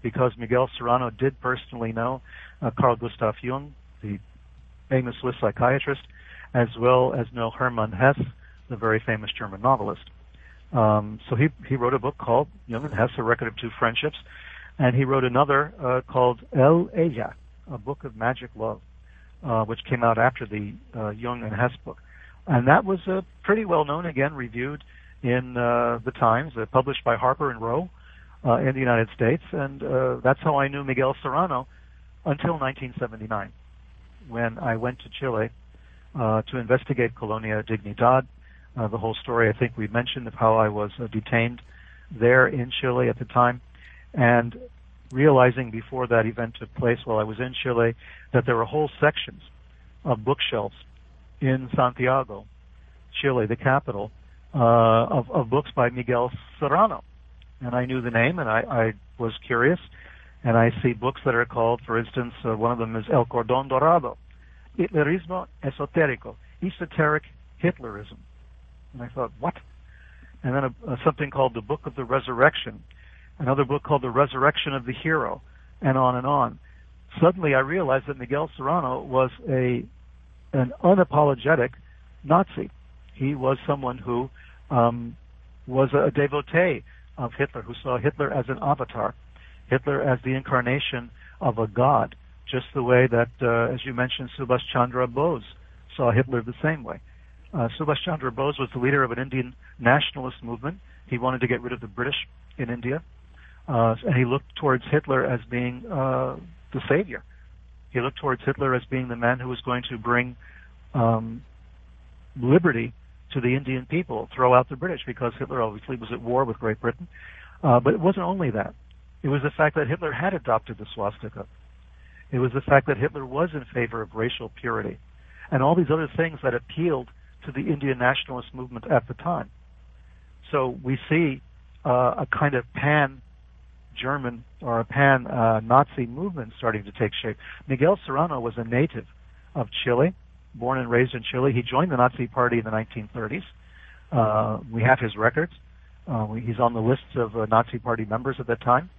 [SPEAKER 2] because Miguel Serrano did personally know uh, Carl Gustav Jung, the famous Swiss psychiatrist, as well as know Hermann Hesse, the very famous German novelist. Um, so he he wrote a book called Jung and Hesse: A Record of Two Friendships, and he wrote another uh, called El Ella, a book of magic love, uh, which came out after the uh, Jung and Hesse book, and that was uh, pretty well known again, reviewed in uh, the Times, uh, published by Harper and Row uh, in the United States, and uh, that's how I knew Miguel Serrano until 1979, when I went to Chile uh, to investigate Colonia Dignidad. Uh, the whole story I think we mentioned of how I was uh, detained there in Chile at the time, and realizing before that event took place while I was in Chile that there were whole sections of bookshelves in Santiago, Chile, the capital, uh, of, of books by Miguel Serrano. And I knew the name and I, I was curious. And I see books that are called, for instance, uh, one of them is El Cordón Dorado, Hitlerismo Esotérico, Esoteric Hitlerism. And I thought, what? And then a, a, something called the Book of the Resurrection, another book called The Resurrection of the Hero, and on and on. Suddenly I realized that Miguel Serrano was a an unapologetic Nazi. He was someone who um, was a devotee of Hitler, who saw Hitler as an avatar, Hitler as the incarnation of a god, just the way that, uh, as you mentioned, Subhas Chandra Bose saw Hitler the same way. Uh, Subhas Chandra Bose was the leader of an Indian nationalist movement. He wanted to get rid of the British in India, uh, and he looked towards Hitler as being uh, the savior. He looked towards Hitler as being the man who was going to bring um, liberty to the Indian people, throw out the British, because Hitler obviously was at war with Great Britain. Uh, but it wasn't only that. It was the fact that Hitler had adopted the swastika. It was the fact that Hitler was in favor of racial purity. And all these other things that appealed to the Indian nationalist movement at the time. So we see uh, a kind of pan German or a pan uh, Nazi movement starting to take shape. Miguel Serrano was a native of Chile, born and raised in Chile. He joined the Nazi Party in the 1930s. Uh, we have his records. Uh, he's on the lists of uh, Nazi Party members at that time.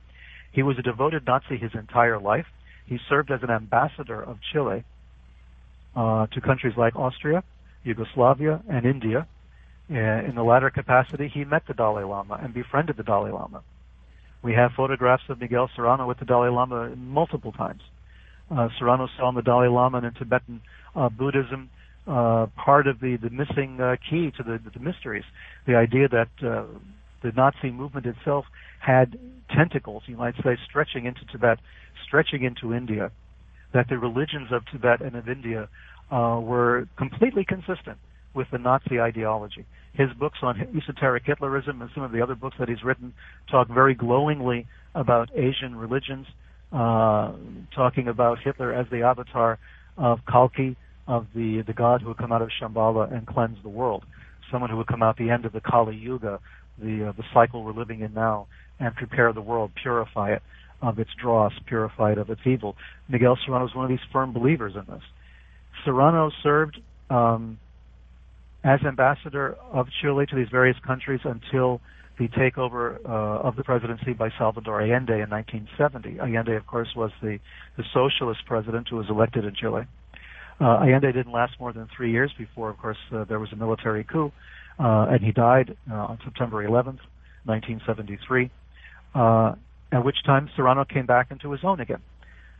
[SPEAKER 2] He was a devoted Nazi his entire life. He served as an ambassador of Chile uh, to countries like Austria, Yugoslavia, and India. Uh, in the latter capacity, he met the Dalai Lama and befriended the Dalai Lama. We have photographs of Miguel Serrano with the Dalai Lama multiple times. Uh, Serrano saw in the Dalai Lama and in Tibetan uh, Buddhism uh, part of the, the missing uh, key to the, the mysteries. The idea that uh, the Nazi movement itself had tentacles, you might say, stretching into Tibet, stretching into India, that the religions of Tibet and of India uh, were completely consistent with the Nazi ideology. His books on esoteric Hitlerism and some of the other books that he's written talk very glowingly about Asian religions, uh, talking about Hitler as the avatar of Kalki, of the, the god who would come out of Shambhala and cleanse the world, someone who would come out the end of the Kali Yuga, the, uh, the cycle we're living in now, and prepare the world, purify it of its dross, purify it of its evil. Miguel Serrano is one of these firm believers in this. Serrano served um, as ambassador of Chile to these various countries until the takeover uh, of the presidency by Salvador Allende in 1970. Allende, of course, was the, the socialist president who was elected in Chile. Uh, Allende didn't last more than three years before, of course, uh, there was a military coup, uh, and he died uh, on September 11th, 1973. Uh, at which time Serrano came back into his own again.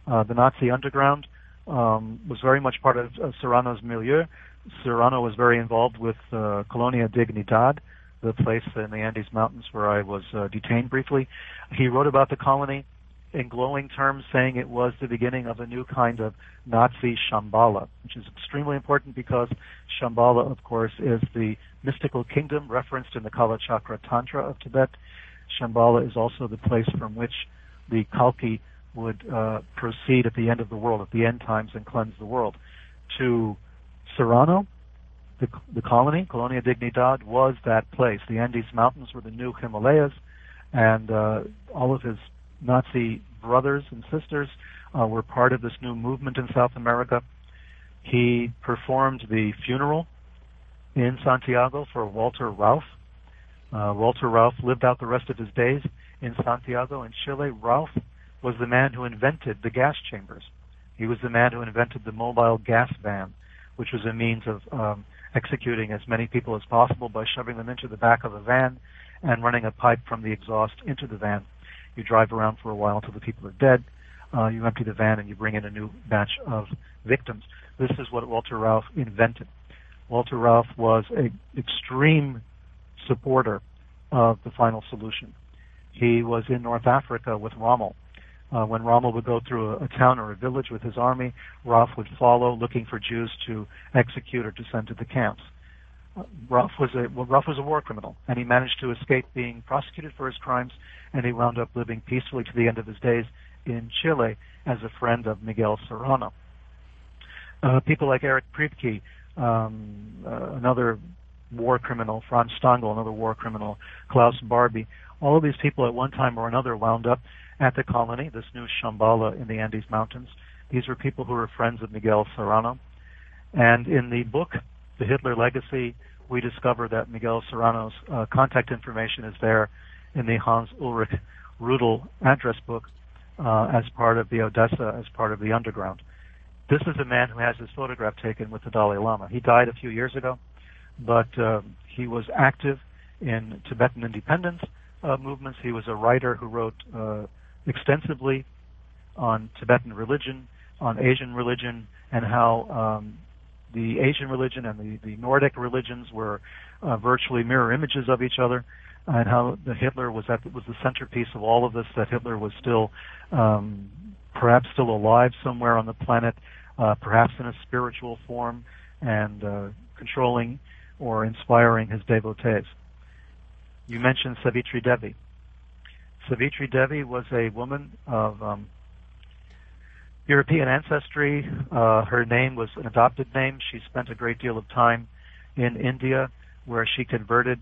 [SPEAKER 2] The Nazi underground um, was very much part of Serrano's milieu. Serrano was very involved with Colonia Dignidad, the place in the Andes Mountains where I was uh, detained briefly. He wrote about the colony in glowing terms, saying it was the beginning of a new kind of Nazi Shambhala, which is extremely important because Shambhala, of course, is the mystical kingdom referenced in the Kalachakra Tantra of Tibet. Shambhala is also the place from which the Kalki would uh, proceed at the end of the world, at the end times, and cleanse the world. to Serrano, the, the colony, Colonia Dignidad, was that place. The Andes Mountains were the new Himalayas, and uh, all of his Nazi brothers and sisters uh, were part of this new movement in South America. He performed the funeral in Santiago for Walter Rauff. Uh, Walter Rauff lived out the rest of his days in Santiago in Chile. Rauff was the man who invented the gas chambers. He was the man who invented the mobile gas van, which was a means of um, executing as many people as possible by shoving them into the back of a van and running a pipe from the exhaust into the van. You drive around for a while until the people are dead. Uh, you empty the van and you bring in a new batch of victims. This is what Walter Rauff invented. Walter Rauff was an extreme supporter of the final solution. He was in North Africa with Rommel. Uh, when Rommel would go through a, a, town or a village with his army, Rauff would follow, looking for Jews to execute or to send to the camps. Uh, Rauff was a well, Rauff was a war criminal, and he managed to escape being prosecuted for his crimes, and he wound up living peacefully to the end of his days in Chile as a friend of Miguel Serrano. Uh, people like Erich Priebke, um, uh, another war criminal, Franz Stangl, another war criminal, Klaus Barbie, all of these people at one time or another wound up at the colony, this new Shambhala in the Andes Mountains. These were people who were friends of Miguel Serrano. And in the book, The Hitler Legacy, we discover that Miguel Serrano's uh, contact information is there in the Hans Ulrich Rudel address book uh, as part of the Odessa, as part of the underground. This is a man who has his photograph taken with the Dalai Lama. He died a few years ago, but uh, he was active in Tibetan independence uh, movements. He was a writer who wrote uh, extensively on Tibetan religion, on Asian religion, and how um, the Asian religion and the, the Nordic religions were uh, virtually mirror images of each other, and how the Hitler was at was the centerpiece of all of this. That Hitler was still, um, perhaps still alive somewhere on the planet, uh, perhaps in a spiritual form, and uh, controlling or inspiring his devotees. You mentioned Savitri Devi. Savitri Devi was a woman of um, European ancestry. Uh, her name was an adopted name. She spent a great deal of time in India, where she converted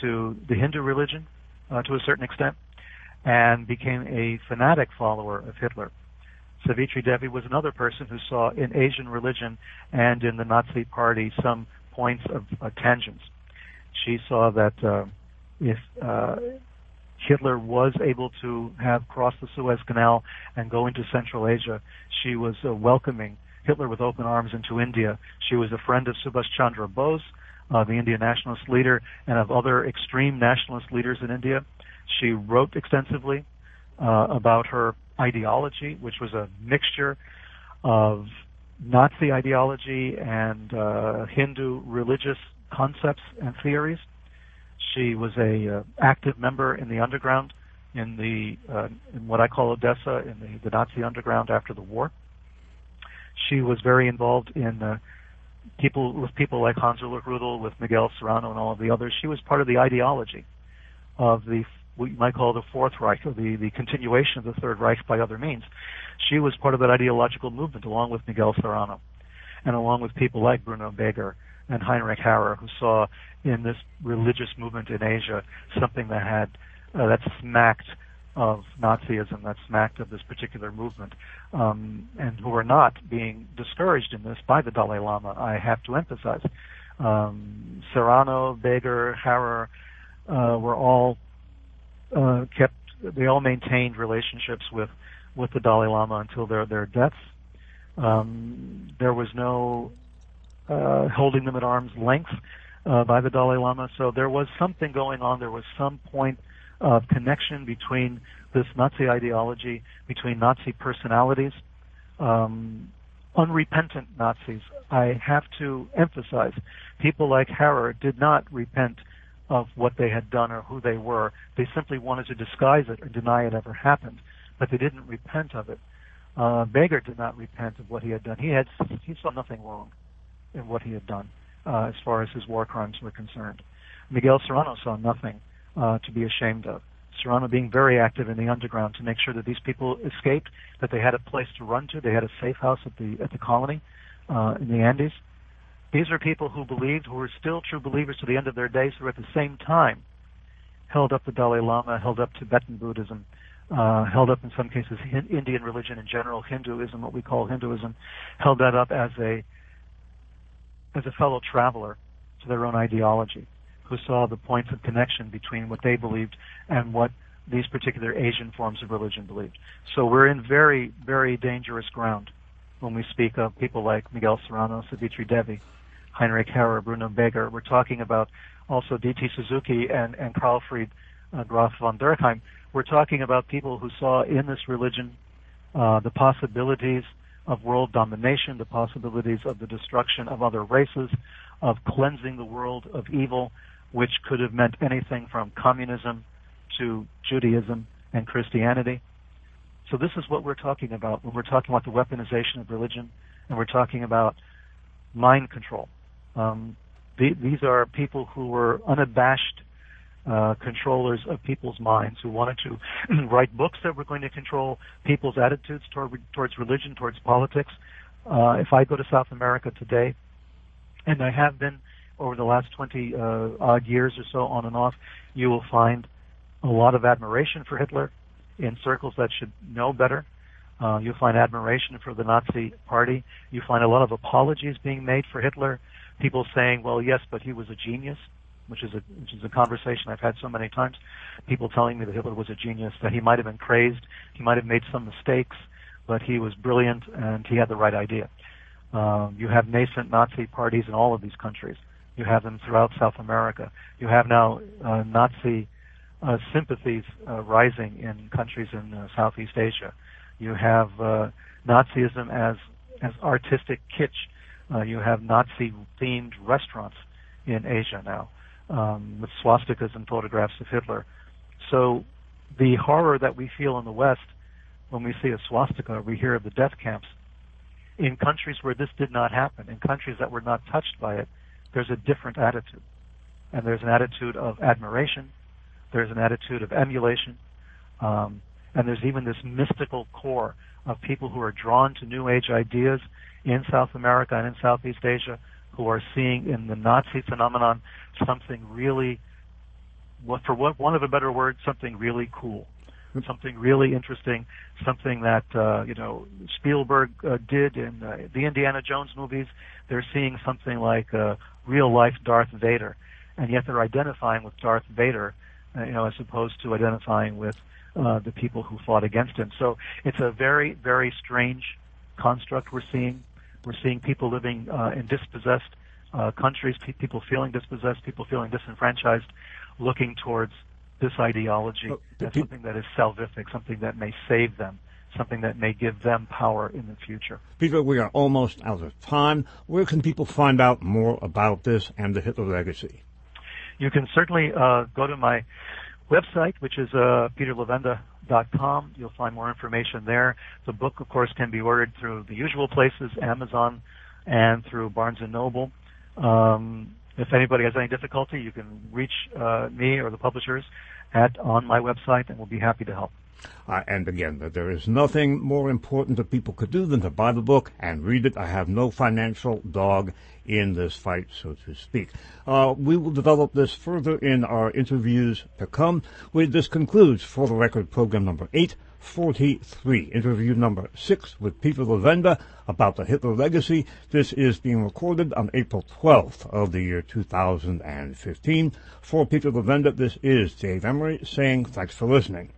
[SPEAKER 2] to the Hindu religion uh, to a certain extent and became a fanatic follower of Hitler. Savitri Devi was another person who saw in Asian religion and in the Nazi Party some points of uh, tangents. She saw that uh, if uh, Hitler was able to have crossed the Suez Canal and go into Central Asia. She was uh, welcoming Hitler with open arms into India. She was a friend of Subhash Chandra Bose, uh, the Indian nationalist leader, and of other extreme nationalist leaders in India. She wrote extensively uh, about her ideology, which was a mixture of Nazi ideology and uh, Hindu religious concepts and theories. She was a uh, active member in the underground in the uh, in what I call Odessa in the, the Nazi underground after the war. She was very involved in uh, people with people like Hans Ulrich Rudel, with Miguel Serrano, and all of the others. She was part of the ideology of the what you might call the Fourth Reich, or the, the continuation of the Third Reich by other means. She was part of that ideological movement along with Miguel Serrano and along with people like Bruno Beger and Heinrich Harrer, who saw in this religious movement in Asia something that had uh, that smacked of Nazism, that smacked of this particular movement, um, and who were not being discouraged in this by the Dalai Lama. I have to emphasize. Um, Serrano, Beger, Harrer uh, were all uh, kept. They all maintained relationships with with the Dalai Lama until their their deaths. Um, there was no uh, holding them at arm's length uh, by the Dalai Lama. So there was something going on. There was some point of connection between this Nazi ideology, between Nazi personalities, um, unrepentant Nazis. I have to emphasize, people like Harrer did not repent of what they had done or who they were. They simply wanted to disguise it or deny it ever happened, but they didn't repent of it. Uh, Beger did not repent of what he had done. He had he saw nothing wrong in what he had done uh, as far as his war crimes were concerned. Miguel Serrano saw nothing uh, to be ashamed of. Serrano being very active in the underground to make sure that these people escaped, that they had a place to run to, they had a safe house at the at the colony, uh, in the Andes. These are people who believed, who were still true believers to the end of their days, who at the same time held up the Dalai Lama, held up Tibetan Buddhism, uh, held up in some cases Indian religion in general, Hinduism, what we call Hinduism, held that up as a as a fellow traveler to their own ideology, who saw the points of connection between what they believed and what these particular Asian forms of religion believed. So we're in very, very dangerous ground when we speak of people like Miguel Serrano, Savitri Devi, Heinrich Harrer, Bruno Beger. We're talking about also D.T. Suzuki and, and Karlfried uh, Graf von Dürckheim. We're talking about people who saw in this religion uh, the possibilities of world domination, the possibilities of the destruction of other races, of cleansing the world of evil, which could have meant anything from communism to Judaism and Christianity. So this is what we're talking about when we're talking about the weaponization of religion and we're talking about mind control. Um, the, these are people who were unabashed uh, controllers of people's minds who wanted to write books that were going to control people's attitudes toward, towards religion, towards politics. Uh, if I go to South America today, and I have been over the last 20 uh, odd years or so on and off, you will find a lot of admiration for Hitler in circles that should know better. Uh, you'll find admiration for the Nazi Party. You find a lot of apologies being made for Hitler. People saying, "Well, yes, but he was a genius," which is a which is a conversation I've had so many times. People telling me that Hitler was a genius, that he might have been crazed, he might have made some mistakes, but he was brilliant and he had the right idea. Um, you have nascent Nazi parties in all of these countries. You have them throughout South America. You have now uh, Nazi uh, sympathies uh, rising in countries in uh, Southeast Asia. You have uh, Nazism as as artistic kitsch. Uh, you have Nazi-themed restaurants in Asia now um, with swastikas and photographs of Hitler. So the horror that we feel in the West when we see a swastika, we hear of the death camps. In countries where this did not happen, in countries that were not touched by it, there's a different attitude. And there's an attitude of admiration, there's an attitude of emulation, um, and there's even this mystical core of people who are drawn to New Age ideas in South America and in Southeast Asia who are seeing in the Nazi phenomenon something really, for what one of a better word, something really cool, something really interesting, something that uh, you know Spielberg uh, did in uh, the Indiana Jones movies. They're seeing something like uh, real life Darth Vader, and yet they're identifying with Darth Vader uh, you know, as opposed to identifying with uh, the people who fought against him. So it's a very, very strange construct we're seeing. We're seeing people living uh, in dispossessed uh, countries, pe- people feeling dispossessed, people feeling disenfranchised, looking towards this ideology oh, as pe- something that is salvific, something that may save them, something that may give them power in the future.
[SPEAKER 1] Peter, we are almost out of time. Where can people find out more about this and the Hitler legacy?
[SPEAKER 2] You can certainly uh, go to my website, which is uh, peterlevenda.com. You'll find more information there. The book, of course, can be ordered through the usual places, Amazon and through Barnes & Noble. Um, if anybody has any difficulty, you can reach uh, me or the publishers at on my website, and we'll be happy to help.
[SPEAKER 1] Uh, and again, that there is nothing more important that people could do than to buy the book and read it. I have no financial dog in this fight, so to speak. Uh, we will develop this further in our interviews to come. We, this concludes For the Record program number 843, interview number 6 with Peter Levenda about the Hitler legacy. This is being recorded on April 12th of the year 2015. For Peter Levenda, this is Dave Emory saying thanks for listening.